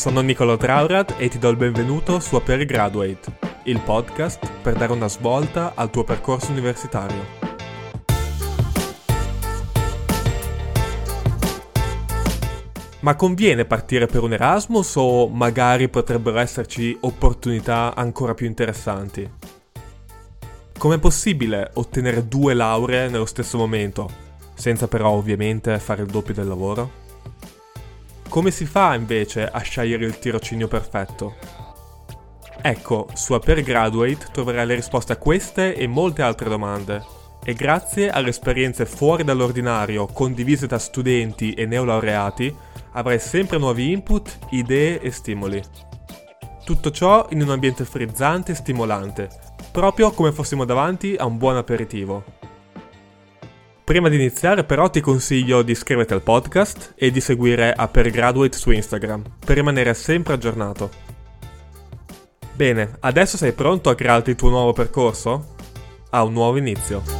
sono Nicolo Traurat e ti do il benvenuto su Aper Graduate, il podcast per dare una svolta al tuo percorso universitario. Ma conviene partire per un Erasmus o magari potrebbero esserci opportunità ancora più interessanti? Com'è possibile ottenere due lauree nello stesso momento, senza però ovviamente fare il doppio del lavoro? Come si fa invece a scegliere il tirocinio perfetto? Ecco, su Aper Graduate troverai le risposte a queste e molte altre domande. E grazie alle esperienze fuori dall'ordinario condivise da studenti e neolaureati, avrai sempre nuovi input, idee e stimoli. Tutto ciò in un ambiente frizzante e stimolante, proprio come fossimo davanti a un buon aperitivo. Prima di iniziare però ti consiglio di iscriverti al podcast e di seguire Apergraduate su Instagram per rimanere sempre aggiornato. Bene, adesso sei pronto a crearti il tuo nuovo percorso? A un nuovo inizio.